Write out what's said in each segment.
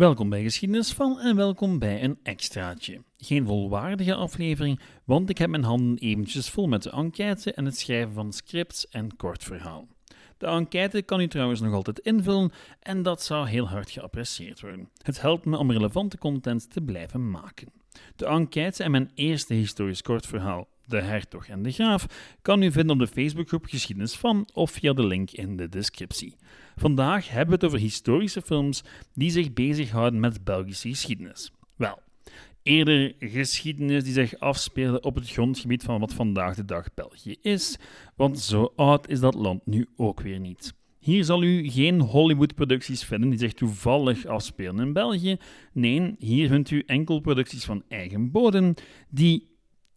Welkom bij Geschiedenis van en welkom bij een extraatje. Geen volwaardige aflevering, want ik heb mijn handen eventjes vol met de enquête en het schrijven van scripts en kort verhaal. De enquête kan u trouwens nog altijd invullen en dat zou heel hard geapprecieerd worden. Het helpt me om relevante content te blijven maken. De enquête en mijn eerste historisch kort verhaal, De Hertog en de Graaf, kan u vinden op de Facebookgroep Geschiedenis van of via de link in de descriptie. Vandaag hebben we het over historische films die zich bezighouden met Belgische geschiedenis. Wel, eerder geschiedenis die zich afspeelde op het grondgebied van wat vandaag de dag België is, want zo oud is dat land nu ook weer niet. Hier zal u geen Hollywood-producties vinden die zich toevallig afspelen in België. Nee, hier vindt u enkel producties van eigen bodem die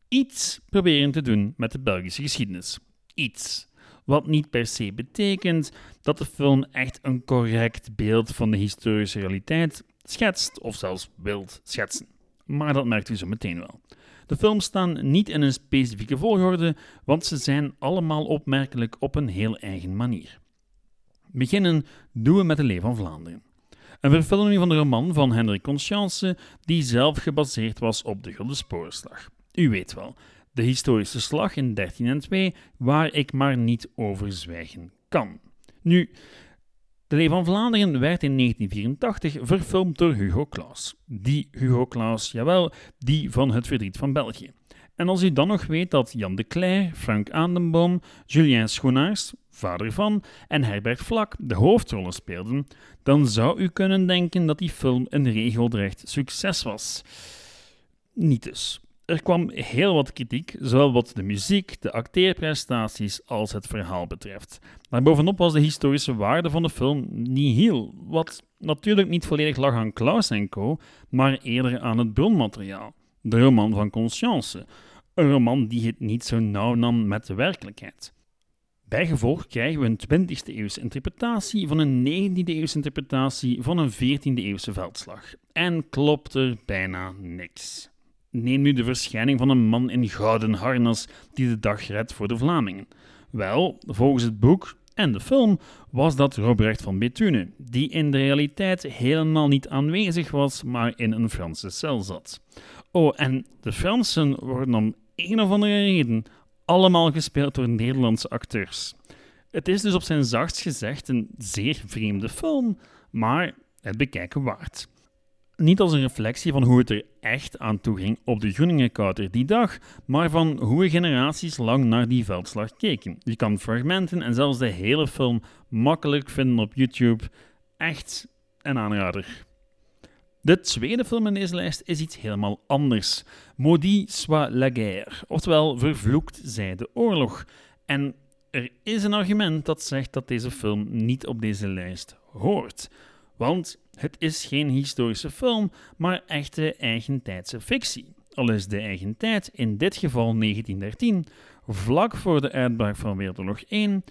iets proberen te doen met de Belgische geschiedenis. Iets. Wat niet per se betekent dat de film echt een correct beeld van de historische realiteit schetst of zelfs wilt schetsen. Maar dat merkt u zo meteen wel. De films staan niet in een specifieke volgorde, want ze zijn allemaal opmerkelijk op een heel eigen manier. Beginnen doen we met de Leeuw van Vlaanderen. Een verfilming van de roman van Hendrik Conscience, die zelf gebaseerd was op de Gulden Sporenslag. U weet wel, de historische slag in 1302, waar ik maar niet over zwijgen kan. Nu, de Leeuw van Vlaanderen werd in 1984 verfilmd door Hugo Claus. Die Hugo Claus, jawel, die van Het Verdriet van België. En als u dan nog weet dat Jan de Cler, Frank Aandenboom, Julien Schoenaars, vader van, en Herbert Vlak de hoofdrollen speelden, dan zou u kunnen denken dat die film een regelrecht succes was. Niet dus. Er kwam heel wat kritiek, zowel wat de muziek, de acteerprestaties als het verhaal betreft. Daarbovenop was de historische waarde van de film niet heel, wat natuurlijk niet volledig lag aan Klaus en co., maar eerder aan het bronmateriaal, de roman van Conscience, een roman die het niet zo nauw nam met de werkelijkheid. Bijgevolg krijgen we een 20e eeuwse interpretatie van een 19e eeuwse interpretatie van een 14e eeuwse veldslag. En klopt er bijna niks. Neem nu de verschijning van een man in gouden harnas die de dag redt voor de Vlamingen. Wel, volgens het boek en de film was dat Robrecht van Bethune, die in de realiteit helemaal niet aanwezig was, maar in een Franse cel zat. Oh, en de Fransen worden om een of andere reden allemaal gespeeld door Nederlandse acteurs. Het is dus op zijn zachtst gezegd een zeer vreemde film, maar het bekijken waard niet als een reflectie van hoe het er echt aan toe ging op de Groeningekouter die dag, maar van hoe we generaties lang naar die veldslag keken. Je kan fragmenten en zelfs de hele film makkelijk vinden op YouTube. Echt een aanrader. De tweede film in deze lijst is iets helemaal anders. Maudit soit la guerre, oftewel vervloekt zij de oorlog. En er is een argument dat zegt dat deze film niet op deze lijst hoort. Want het is geen historische film, maar echte eigentijdse fictie. Al is de eigen tijd in dit geval 1913, vlak voor de uitbraak van Wereldoorlog 1,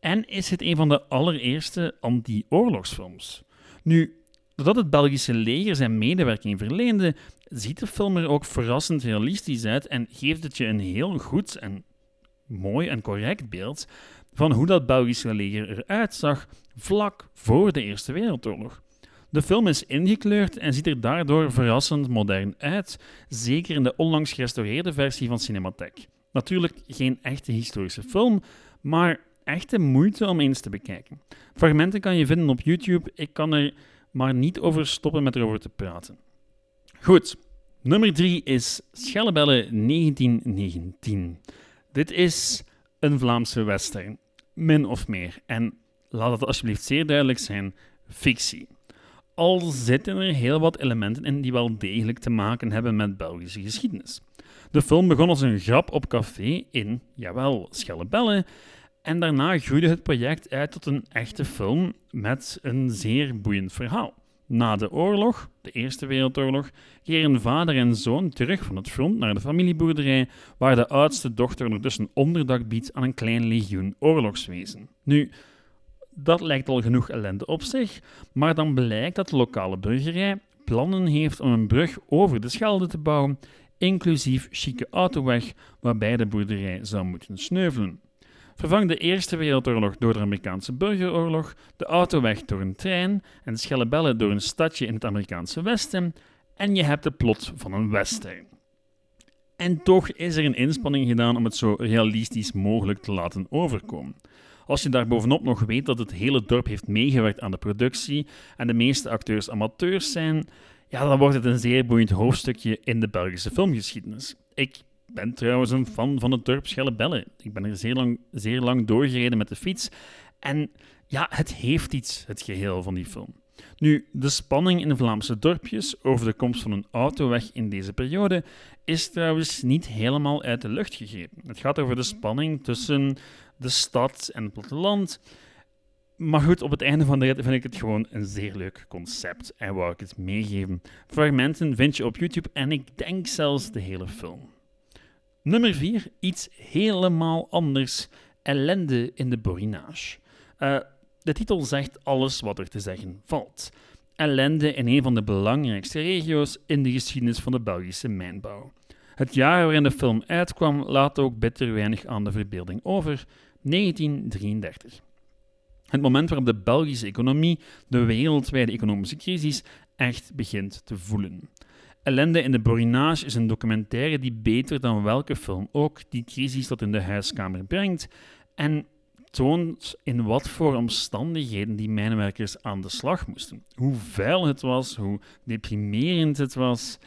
en is het een van de allereerste anti-oorlogsfilms. Nu, doordat het Belgische leger zijn medewerking verleende, ziet de film er ook verrassend realistisch uit en geeft het je een heel goed en mooi en correct beeld van hoe dat Belgische leger eruit zag vlak voor de Eerste Wereldoorlog. De film is ingekleurd en ziet er daardoor verrassend modern uit, zeker in de onlangs gerestaureerde versie van Cinematheek. Natuurlijk geen echte historische film, maar echte moeite om eens te bekijken. Fragmenten kan je vinden op YouTube, ik kan er maar niet over stoppen met erover te praten. Goed, nummer 3 is Schellebellen 1919. Dit is een Vlaamse western, min of meer. En laat het alsjeblieft zeer duidelijk zijn: fictie al zitten er heel wat elementen in die wel degelijk te maken hebben met Belgische geschiedenis. De film begon als een grap op café in, jawel, Schellebellen, en daarna groeide het project uit tot een echte film met een zeer boeiend verhaal. Na de oorlog, de Eerste Wereldoorlog, keren vader en zoon terug van het front naar de familieboerderij, waar de oudste dochter ondertussen onderdak biedt aan een klein legioen oorlogswezen. Nu, dat lijkt al genoeg ellende op zich, maar dan blijkt dat de lokale burgerij plannen heeft om een brug over de Schelde te bouwen, inclusief chique autoweg waarbij de boerderij zou moeten sneuvelen. Vervang de Eerste Wereldoorlog door de Amerikaanse burgeroorlog, de autoweg door een trein en de schellebellen door een stadje in het Amerikaanse Westen en je hebt de plot van een western. En toch is er een inspanning gedaan om het zo realistisch mogelijk te laten overkomen. Als je daar bovenop nog weet dat het hele dorp heeft meegewerkt aan de productie en de meeste acteurs amateurs zijn, ja, dan wordt het een zeer boeiend hoofdstukje in de Belgische filmgeschiedenis. Ik ben trouwens een fan van het dorp Schellebelle. Ik ben er zeer lang, zeer lang doorgereden met de fiets. En ja, het heeft iets, het geheel van die film. Nu, de spanning in de Vlaamse dorpjes over de komst van een autoweg in deze periode is trouwens niet helemaal uit de lucht gegrepen. Het gaat over de spanning tussen de stad en het platteland. Maar goed, op het einde van de rit vind ik het gewoon een zeer leuk concept en wou ik het meegeven. Fragmenten vind je op YouTube en ik denk zelfs de hele film. Nummer 4, iets helemaal anders. Ellende in de borinage. Uh, de titel zegt alles wat er te zeggen valt. Ellende in een van de belangrijkste regio's in de geschiedenis van de Belgische mijnbouw. Het jaar waarin de film uitkwam laat ook bitter weinig aan de verbeelding over, 1933. Het moment waarop de Belgische economie de wereldwijde economische crisis echt begint te voelen. Ellende in de Borinage is een documentaire die beter dan welke film ook die crisis tot in de huiskamer brengt en toont in wat voor omstandigheden die mijnwerkers aan de slag moesten. Hoe vuil het was, hoe deprimerend het was.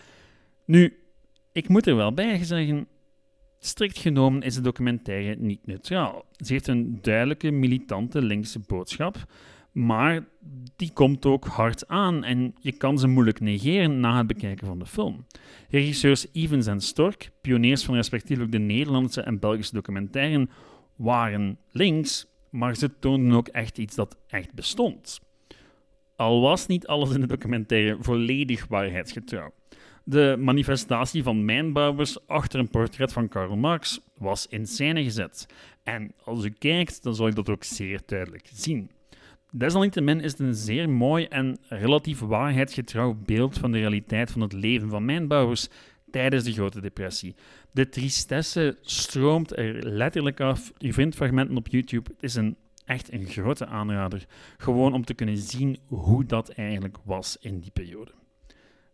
Nu, ik moet er wel bij zeggen, strikt genomen is de documentaire niet neutraal. Ze heeft een duidelijke militante linkse boodschap, maar die komt ook hard aan en je kan ze moeilijk negeren na het bekijken van de film. Regisseurs Evans en Stork, pioniers van respectievelijk de Nederlandse en Belgische documentaire, waren links, maar ze toonden ook echt iets dat echt bestond. Al was niet alles in de documentaire volledig waarheidsgetrouw. De manifestatie van mijnbouwers achter een portret van Karl Marx was in scène gezet. En als u kijkt, dan zal je dat ook zeer duidelijk zien. Desalniettemin is het een zeer mooi en relatief waarheidsgetrouw beeld van de realiteit van het leven van mijnbouwers tijdens de Grote Depressie. De tristesse stroomt er letterlijk af. U vindt fragmenten op YouTube. Het is een, echt een grote aanrader. Gewoon om te kunnen zien hoe dat eigenlijk was in die periode.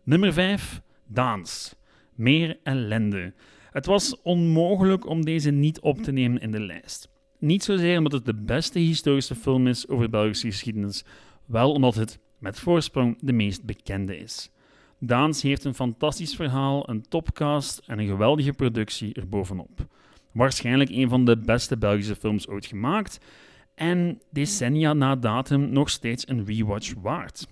Nummer 5. Daans. Meer ellende. Het was onmogelijk om deze niet op te nemen in de lijst. Niet zozeer omdat het de beste historische film is over Belgische geschiedenis, wel omdat het met voorsprong de meest bekende is. Daans heeft een fantastisch verhaal, een topcast en een geweldige productie erbovenop. Waarschijnlijk een van de beste Belgische films ooit gemaakt en decennia na datum nog steeds een rewatch waard.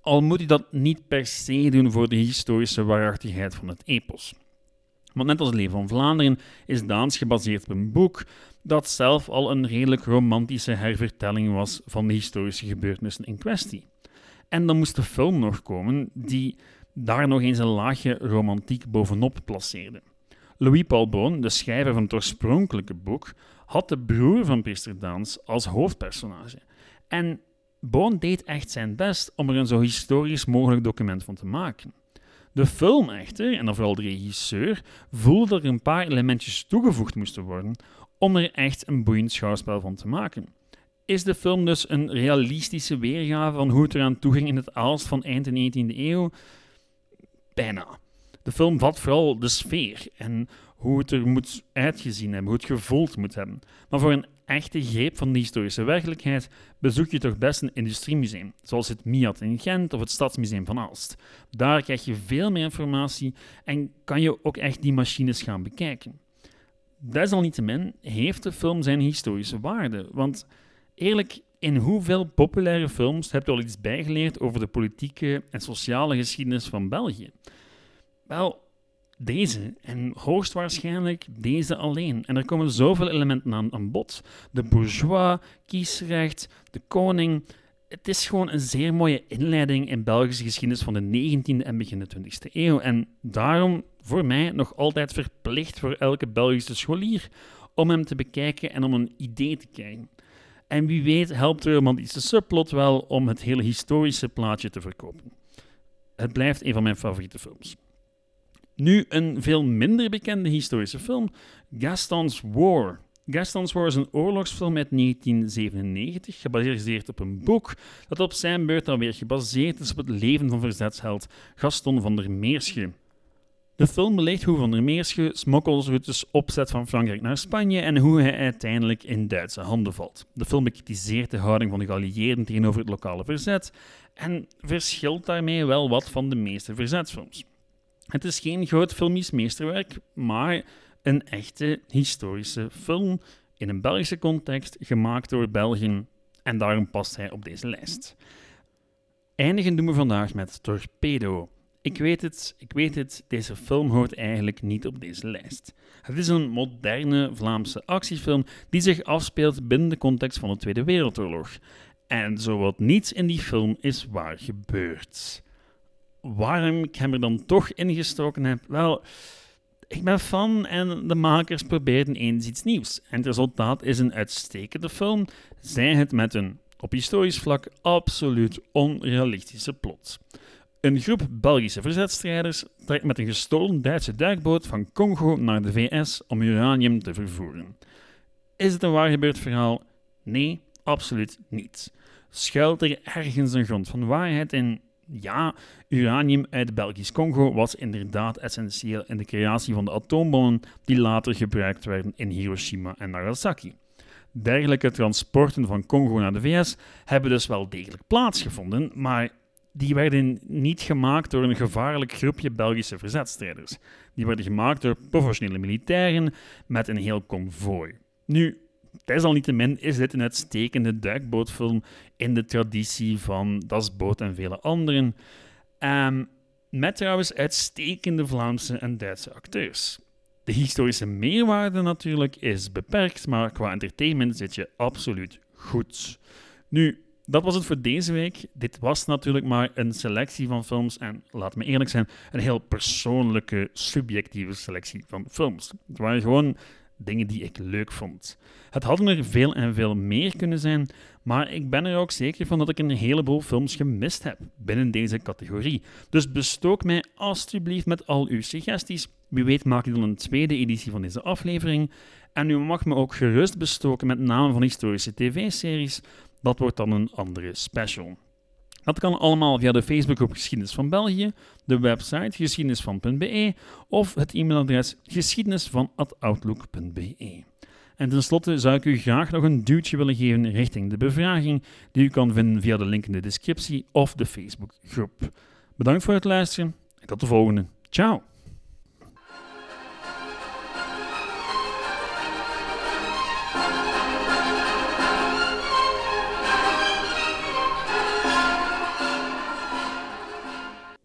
Al moet je dat niet per se doen voor de historische waarachtigheid van het epos. Want net als het Leven van Vlaanderen is Daans gebaseerd op een boek dat zelf al een redelijk romantische hervertelling was van de historische gebeurtenissen in kwestie. En dan moest de film nog komen die daar nog eens een laagje romantiek bovenop placeerde. Louis-Paul Boon, de schrijver van het oorspronkelijke boek, had de broer van priester Daans als hoofdpersonage. En Boon deed echt zijn best om er een zo historisch mogelijk document van te maken. De film echter, en dan vooral de regisseur, voelde dat er een paar elementjes toegevoegd moesten worden om er echt een boeiend schouwspel van te maken. Is de film dus een realistische weergave van hoe het eraan toeging in het Aalst van eind de 19e eeuw? Bijna. De film vat vooral de sfeer en hoe het er moet uitgezien hebben, hoe het gevoeld moet hebben. Maar voor een echte greep van de historische werkelijkheid bezoek je toch best een industriemuseum, zoals het MIAT in Gent of het Stadsmuseum van Aalst. Daar krijg je veel meer informatie en kan je ook echt die machines gaan bekijken. Desalniettemin heeft de film zijn historische waarde, want eerlijk, in hoeveel populaire films heb je al iets bijgeleerd over de politieke en sociale geschiedenis van België? Wel, deze en hoogstwaarschijnlijk deze alleen. En er komen zoveel elementen aan, aan bod. De bourgeois, kiesrecht, de koning. Het is gewoon een zeer mooie inleiding in Belgische geschiedenis van de 19e en begin de 20e eeuw. En daarom voor mij nog altijd verplicht voor elke Belgische scholier om hem te bekijken en om een idee te krijgen. En wie weet helpt de romantische subplot wel om het hele historische plaatje te verkopen. Het blijft een van mijn favoriete films. Nu een veel minder bekende historische film, Gaston's War. Gaston's War is een oorlogsfilm uit 1997, gebaseerd op een boek dat op zijn beurt alweer gebaseerd is op het leven van verzetsheld Gaston van der Meersche. De film beleeft hoe Van der Meersche smokkelroutes opzet van Frankrijk naar Spanje en hoe hij uiteindelijk in Duitse handen valt. De film bekritiseert de houding van de geallieerden tegenover het lokale verzet en verschilt daarmee wel wat van de meeste verzetsfilms. Het is geen groot filmisch meesterwerk, maar een echte historische film in een Belgische context, gemaakt door Belgen, en daarom past hij op deze lijst. Eindigen doen we vandaag met Torpedo. Ik weet het, ik weet het, deze film hoort eigenlijk niet op deze lijst. Het is een moderne Vlaamse actiefilm die zich afspeelt binnen de context van de Tweede Wereldoorlog. En zowat niets in die film is waar gebeurd. Waarom ik hem er dan toch ingestoken heb? Wel, ik ben fan en de makers probeerden eens iets nieuws. En het resultaat is een uitstekende film, zij het met een op historisch vlak absoluut onrealistische plot. Een groep Belgische verzetstrijders trekt met een gestolen Duitse duikboot van Congo naar de VS om uranium te vervoeren. Is het een waar gebeurd verhaal? Nee, absoluut niet. Schuilt er ergens een grond van waarheid in? Ja, uranium uit Belgisch Congo was inderdaad essentieel in de creatie van de atoombommen die later gebruikt werden in Hiroshima en Nagasaki. Dergelijke transporten van Congo naar de VS hebben dus wel degelijk plaatsgevonden, maar die werden niet gemaakt door een gevaarlijk groepje Belgische verzetstrijders. Die werden gemaakt door professionele militairen met een heel konvooi. Nu, desalniettemin is dit een uitstekende duikbootfilm in de traditie van Das Boot en vele anderen. Um, met trouwens uitstekende Vlaamse en Duitse acteurs. De historische meerwaarde natuurlijk is beperkt, maar qua entertainment zit je absoluut goed. Nu, dat was het voor deze week. Dit was natuurlijk maar een selectie van films. En laat me eerlijk zijn, een heel persoonlijke, subjectieve selectie van films. Het waren gewoon dingen die ik leuk vond. Het hadden er veel en veel meer kunnen zijn, maar ik ben er ook zeker van dat ik een heleboel films gemist heb binnen deze categorie. Dus bestook mij alstublieft met al uw suggesties. Wie weet maak ik dan een tweede editie van deze aflevering. En u mag me ook gerust bestoken met namen van historische tv-series. Dat wordt dan een andere special. Dat kan allemaal via de Facebookgroep Geschiedenis van België, de website geschiedenisvan.be of het e-mailadres geschiedenisvan.outlook.be. En tenslotte zou ik u graag nog een duwtje willen geven richting de bevraging, die u kan vinden via de link in de descriptie of de Facebookgroep. Bedankt voor het luisteren en tot de volgende. Ciao!